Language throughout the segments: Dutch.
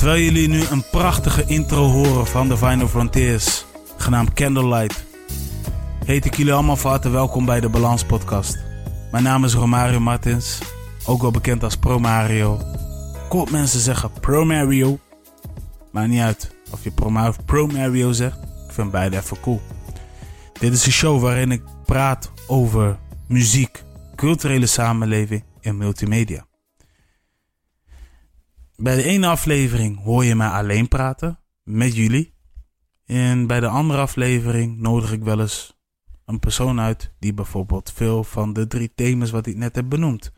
Terwijl jullie nu een prachtige intro horen van The Final Frontiers, genaamd Candlelight, heet ik jullie allemaal van harte welkom bij de Balans Podcast. Mijn naam is Romario Martins, ook wel bekend als Pro Mario. Kort mensen zeggen Pro Mario, maar niet uit of je Pro Mario, Pro Mario zegt. Ik vind beide even cool. Dit is een show waarin ik praat over muziek, culturele samenleving en multimedia. Bij de ene aflevering hoor je mij alleen praten met jullie. En bij de andere aflevering nodig ik wel eens een persoon uit die bijvoorbeeld veel van de drie thema's wat ik net heb benoemd.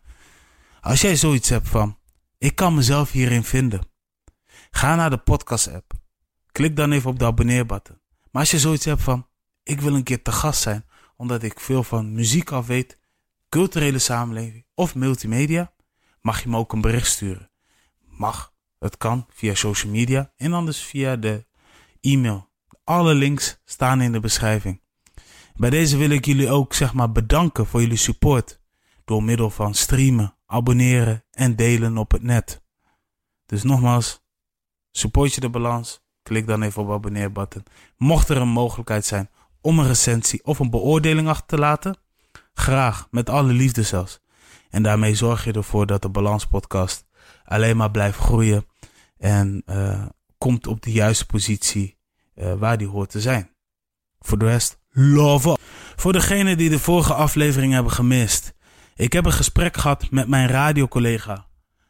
Als jij zoiets hebt van, ik kan mezelf hierin vinden. Ga naar de podcast app. Klik dan even op de abonneerbutton. Maar als je zoiets hebt van, ik wil een keer te gast zijn, omdat ik veel van muziek af weet, culturele samenleving of multimedia, mag je me ook een bericht sturen. Mag, het kan via social media en anders via de e-mail. Alle links staan in de beschrijving. Bij deze wil ik jullie ook zeg maar bedanken voor jullie support door middel van streamen, abonneren en delen op het net. Dus nogmaals, support je de balans, klik dan even op abonneerbutton. Mocht er een mogelijkheid zijn om een recensie of een beoordeling achter te laten, graag, met alle liefde zelfs. En daarmee zorg je ervoor dat de Balans Podcast alleen maar blijft groeien en uh, komt op de juiste positie uh, waar die hoort te zijn. Voor de rest, love up. Voor degenen die de vorige aflevering hebben gemist. Ik heb een gesprek gehad met mijn radiocollega.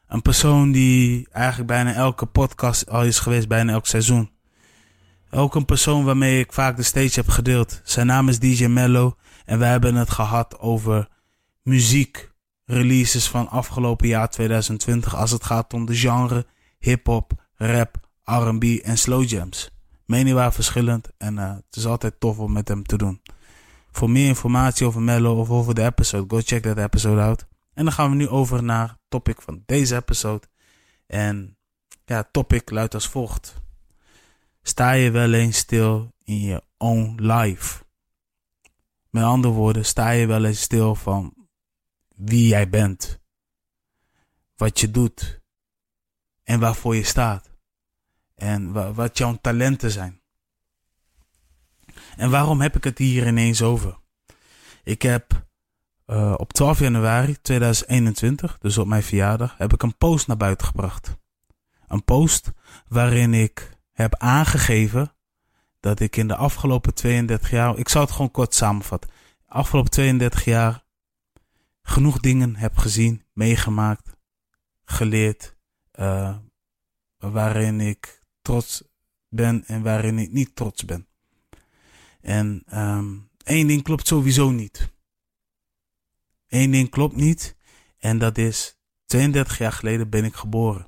Een persoon die eigenlijk bijna elke podcast al is geweest, bijna elk seizoen. Ook een persoon waarmee ik vaak de stage heb gedeeld. Zijn naam is DJ Mello en we hebben het gehad over muziek, releases van afgelopen jaar 2020 als het gaat om de genre hip-hop, rap, RB en slow jams. Meningen waren verschillend en uh, het is altijd tof om met hem te doen. Voor meer informatie over Mello of over de episode, go check that episode out. En dan gaan we nu over naar het topic van deze episode. En ja, topic luidt als volgt. Sta je wel eens stil in je own life? Met andere woorden, sta je wel eens stil van wie jij bent, wat je doet en waarvoor je staat en wat jouw talenten zijn. En waarom heb ik het hier ineens over? Ik heb uh, op 12 januari 2021, dus op mijn verjaardag, heb ik een post naar buiten gebracht. Een post waarin ik heb aangegeven dat ik in de afgelopen 32 jaar, ik zal het gewoon kort samenvatten, afgelopen 32 jaar genoeg dingen heb gezien, meegemaakt, geleerd, uh, waarin ik trots ben en waarin ik niet trots ben. En um, één ding klopt sowieso niet. Eén ding klopt niet en dat is 32 jaar geleden ben ik geboren.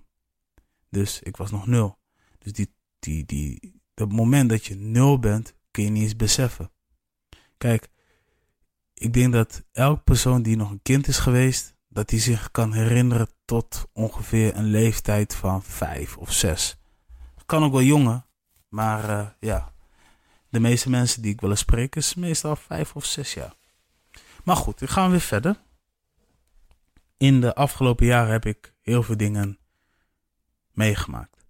Dus ik was nog nul. Dus die, die, die, het moment dat je nul bent, kun je niet eens beseffen. Kijk, ik denk dat elk persoon die nog een kind is geweest, dat hij zich kan herinneren tot ongeveer een leeftijd van vijf of zes. Kan ook wel jonger, maar uh, ja, de meeste mensen die ik wil spreken is meestal vijf of zes jaar. Maar goed, we gaan weer verder. In de afgelopen jaren heb ik heel veel dingen meegemaakt.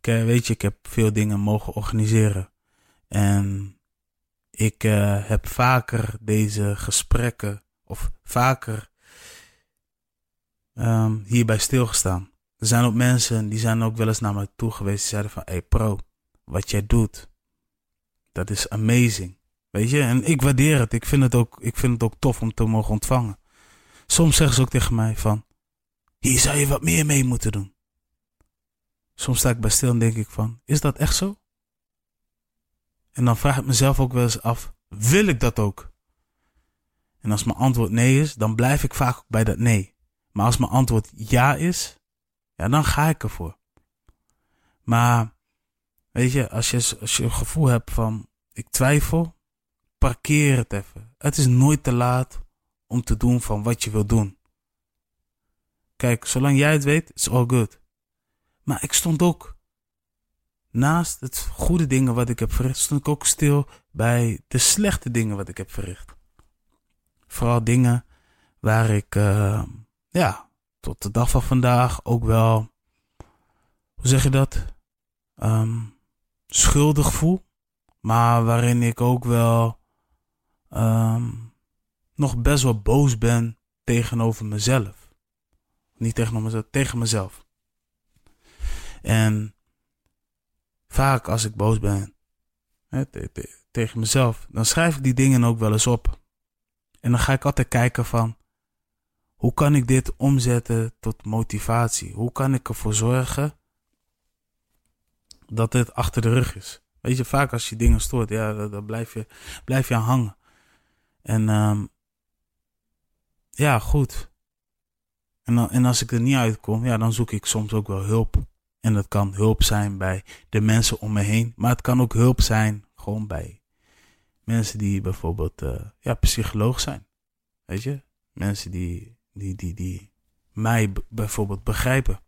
Ik, weet je, ik heb veel dingen mogen organiseren. En ik uh, heb vaker deze gesprekken of vaker um, hierbij stilgestaan. Er zijn ook mensen die zijn ook wel eens naar me toe geweest. Die zeiden van, hey pro, wat jij doet, dat is amazing. Weet je, en ik waardeer het. Ik vind het ook, ik vind het ook tof om te mogen ontvangen. Soms zeggen ze ook tegen mij van, hier zou je wat meer mee moeten doen. Soms sta ik bij stil en denk ik van, is dat echt zo? En dan vraag ik mezelf ook wel eens af, wil ik dat ook? En als mijn antwoord nee is, dan blijf ik vaak bij dat nee. Maar als mijn antwoord ja is, ja, dan ga ik ervoor. Maar, weet je, als je, als je een gevoel hebt van, ik twijfel, parkeer het even. Het is nooit te laat om te doen van wat je wil doen. Kijk, zolang jij het weet, is all good. Maar ik stond ook naast het goede dingen wat ik heb verricht, stond ik ook stil bij de slechte dingen wat ik heb verricht. Vooral dingen waar ik, uh, ja, tot de dag van vandaag ook wel hoe zeg je dat? Ehm, schuldig voel. Maar waarin ik ook wel ehm, nog best wel boos ben tegenover mezelf. Niet tegenover mezelf, tegen mezelf. En vaak als ik boos ben tegen mezelf, dan schrijf ik die dingen ook wel eens op. En dan ga ik altijd kijken van, hoe kan ik dit omzetten tot motivatie? Hoe kan ik ervoor zorgen dat het achter de rug is? Weet je, vaak als je dingen stoort, ja, dan blijf je, blijf je aan hangen. En um, ja, goed. En, dan, en als ik er niet uitkom, ja, dan zoek ik soms ook wel hulp. En dat kan hulp zijn bij de mensen om me heen. Maar het kan ook hulp zijn gewoon bij mensen die bijvoorbeeld uh, ja, psycholoog zijn. Weet je? Mensen die, die, die, die mij bijvoorbeeld begrijpen.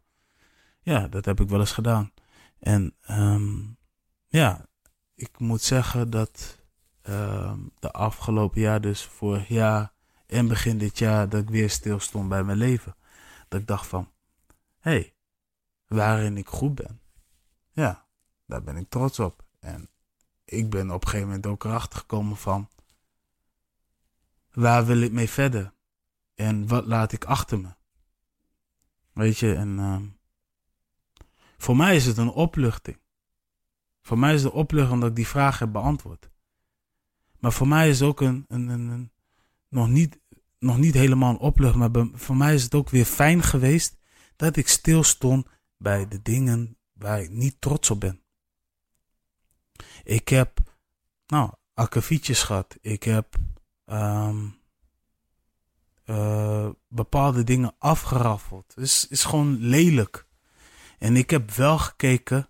Ja, dat heb ik wel eens gedaan. En um, ja, ik moet zeggen dat um, de afgelopen jaar, dus vorig jaar en begin dit jaar, dat ik weer stil stond bij mijn leven. Dat ik dacht van, hé, hey, waarin ik goed ben. Ja, daar ben ik trots op. En ik ben op een gegeven moment ook erachter gekomen van, waar wil ik mee verder? En wat laat ik achter me? Weet je, en uh, voor mij is het een opluchting. Voor mij is het een opluchting omdat ik die vraag heb beantwoord. Maar voor mij is het ook een, een, een, nog, niet, nog niet helemaal een opluchting. Maar voor mij is het ook weer fijn geweest dat ik stilstond bij de dingen waar ik niet trots op ben. Ik heb, nou, akkefietjes gehad. Ik heb um, uh, bepaalde dingen afgeraffeld. Het is, is gewoon lelijk. En ik heb wel gekeken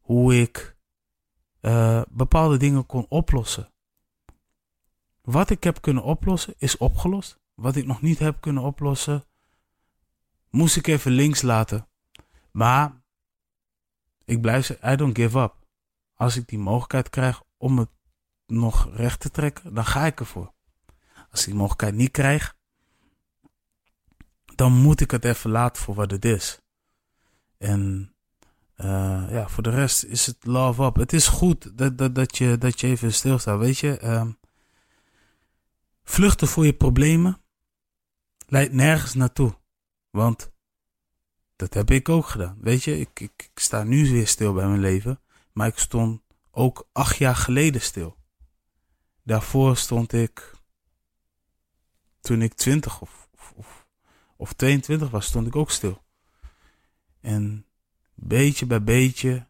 hoe ik uh, bepaalde dingen kon oplossen. Wat ik heb kunnen oplossen is opgelost. Wat ik nog niet heb kunnen oplossen, moest ik even links laten. Maar ik blijf zeggen, I don't give up. Als ik die mogelijkheid krijg om het nog recht te trekken, dan ga ik ervoor. Als ik die mogelijkheid niet krijg, dan moet ik het even laten voor wat het is. En uh, ja, voor de rest is het love up. Het is goed dat, dat, dat, je, dat je even stilstaat. Weet je, uh, vluchten voor je problemen leidt nergens naartoe. Want dat heb ik ook gedaan. Weet je, ik, ik, ik sta nu weer stil bij mijn leven. Maar ik stond ook acht jaar geleden stil. Daarvoor stond ik, toen ik twintig of, of, of 22 was, stond ik ook stil. En beetje bij beetje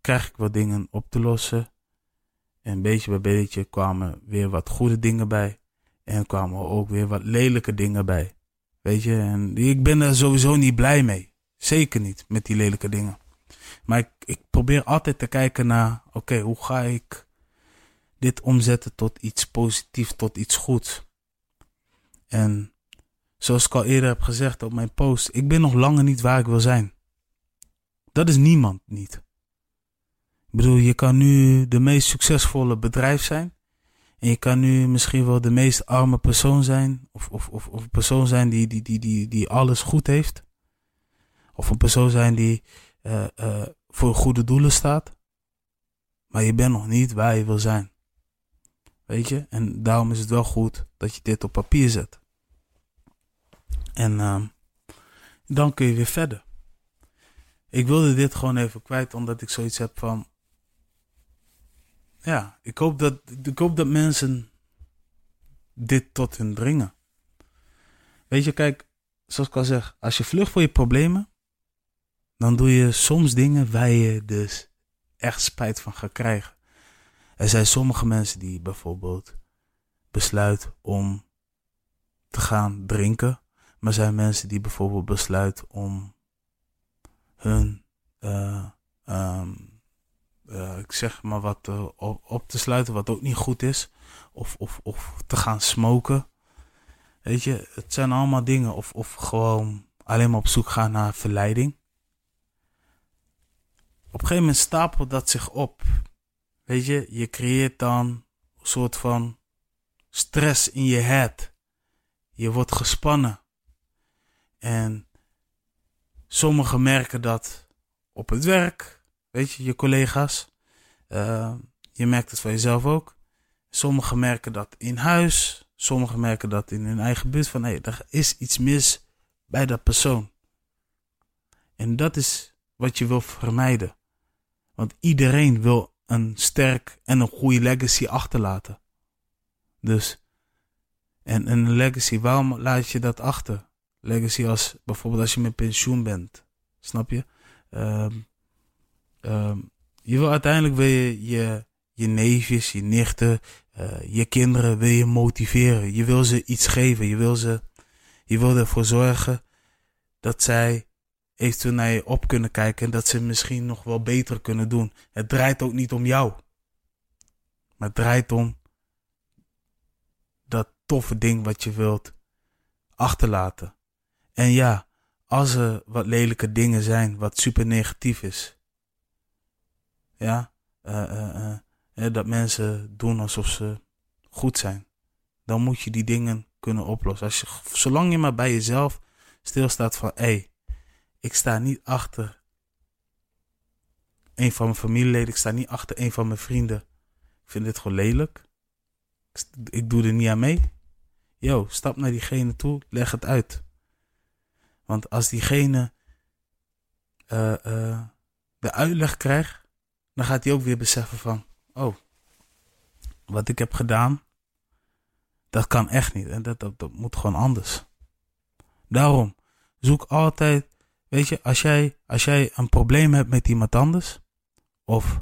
krijg ik wat dingen op te lossen. En beetje bij beetje kwamen weer wat goede dingen bij. En kwamen ook weer wat lelijke dingen bij. En ik ben er sowieso niet blij mee. Zeker niet met die lelijke dingen. Maar ik, ik probeer altijd te kijken naar, oké, hoe ga ik dit omzetten tot iets positiefs, tot iets goeds. En zoals ik al eerder heb gezegd op mijn post, ik ben nog langer niet waar ik wil zijn. Dat is niemand niet. Ik bedoel, je kan nu de meest succesvolle bedrijf zijn. En je kan nu misschien wel de meest arme persoon zijn. Of, of, of, of een persoon zijn die, die, die, die, die alles goed heeft. Of een persoon zijn die uh, uh, voor goede doelen staat. Maar je bent nog niet waar je wil zijn. Weet je? En daarom is het wel goed dat je dit op papier zet. En uh, dan kun je weer verder. Ik wilde dit gewoon even kwijt, omdat ik zoiets heb van. Ja, ik hoop dat, ik hoop dat mensen dit tot hun dringen. Weet je, kijk, zoals ik al zeg, als je vlucht voor je problemen, dan doe je soms dingen waar je dus echt spijt van gaat krijgen. Er zijn sommige mensen die bijvoorbeeld besluiten om te gaan drinken, maar zijn mensen die bijvoorbeeld besluiten om hun, uh, um, uh, ik zeg maar wat, uh, op, te sluiten wat ook niet goed is. Of, of, of te gaan smoken. Weet je, het zijn allemaal dingen. Of, of gewoon alleen maar op zoek gaan naar verleiding. Op een gegeven moment stapelt dat zich op. Weet je, je creëert dan een soort van stress in je head. Je wordt gespannen. En Sommigen merken dat op het werk, weet je, je collega's. Uh, je merkt het van jezelf ook. Sommigen merken dat in huis, sommigen merken dat in hun eigen buurt. Van hé, hey, er is iets mis bij dat persoon. En dat is wat je wil vermijden. Want iedereen wil een sterk en een goede legacy achterlaten. Dus, en een legacy, waarom laat je dat achter? Legacy als bijvoorbeeld als je met pensioen bent. Snap je? Um, um, je wil uiteindelijk wil je, je, je neefjes, je nichten, uh, je kinderen wil je motiveren. Je wil ze iets geven. Je wil, ze, je wil ervoor zorgen dat zij eventueel naar je op kunnen kijken en dat ze misschien nog wel beter kunnen doen. Het draait ook niet om jou. Maar het draait om dat toffe ding wat je wilt achterlaten. En ja, als er wat lelijke dingen zijn, wat super negatief is. Ja, uh, uh, dat mensen doen alsof ze goed zijn. Dan moet je die dingen kunnen oplossen. Als je, zolang je maar bij jezelf stilstaat van, hé, hey, ik sta niet achter een van mijn familieleden, ik sta niet achter een van mijn vrienden. Ik vind dit gewoon lelijk. Ik doe er niet aan mee. Yo, stap naar diegene toe, leg het uit. Want als diegene de uitleg krijgt, dan gaat hij ook weer beseffen van, oh, wat ik heb gedaan, dat kan echt niet. En dat, dat, moet gewoon anders. Daarom, zoek altijd, weet je, als jij, als jij een probleem hebt met iemand anders, of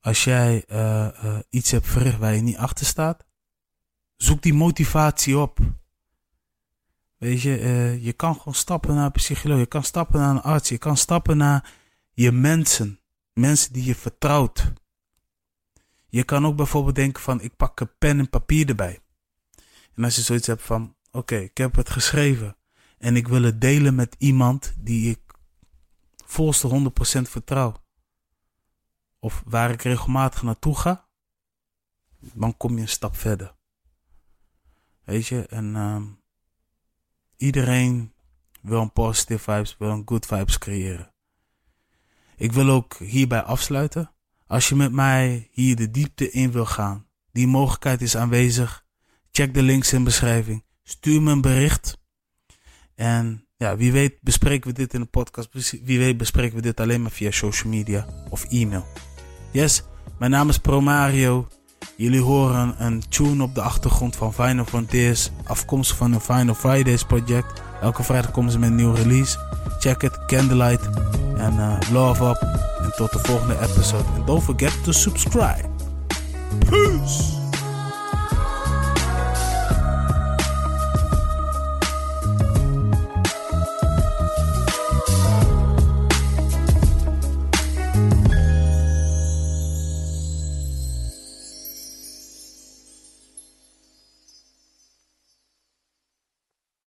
als jij uh, uh, iets hebt verricht waar je niet achter staat, zoek die motivatie op. Weet je, uh, je kan gewoon stappen naar een psycholoog, je kan stappen naar een arts, je kan stappen naar je mensen, mensen die je vertrouwt. Je kan ook bijvoorbeeld denken van, ik pak een pen en papier erbij. En als je zoiets hebt van, oké, ik heb het geschreven en ik wil het delen met iemand die ik volste 100% vertrouw. Of waar ik regelmatig naartoe ga, dan kom je een stap verder. Weet je, en uh, iedereen wil een positive vibes, wil een good vibes creëren. Ik wil ook hierbij afsluiten. Als je met mij hier de diepte in wil gaan, die mogelijkheid is aanwezig. Check de links in de beschrijving. Stuur me een bericht. En ja, wie weet bespreken we dit in de podcast. Wie weet bespreken we dit alleen maar via social media of e-mail. Yes, mijn naam is Promario. Jullie horen een tune op de achtergrond van Final Frontiers, afkomstig van een Final Fridays project. Elke vrijdag komen ze met een nieuwe release. Check it, Candlelight. En uh, love up. En tot de volgende episode. En don't forget to subscribe. Peace!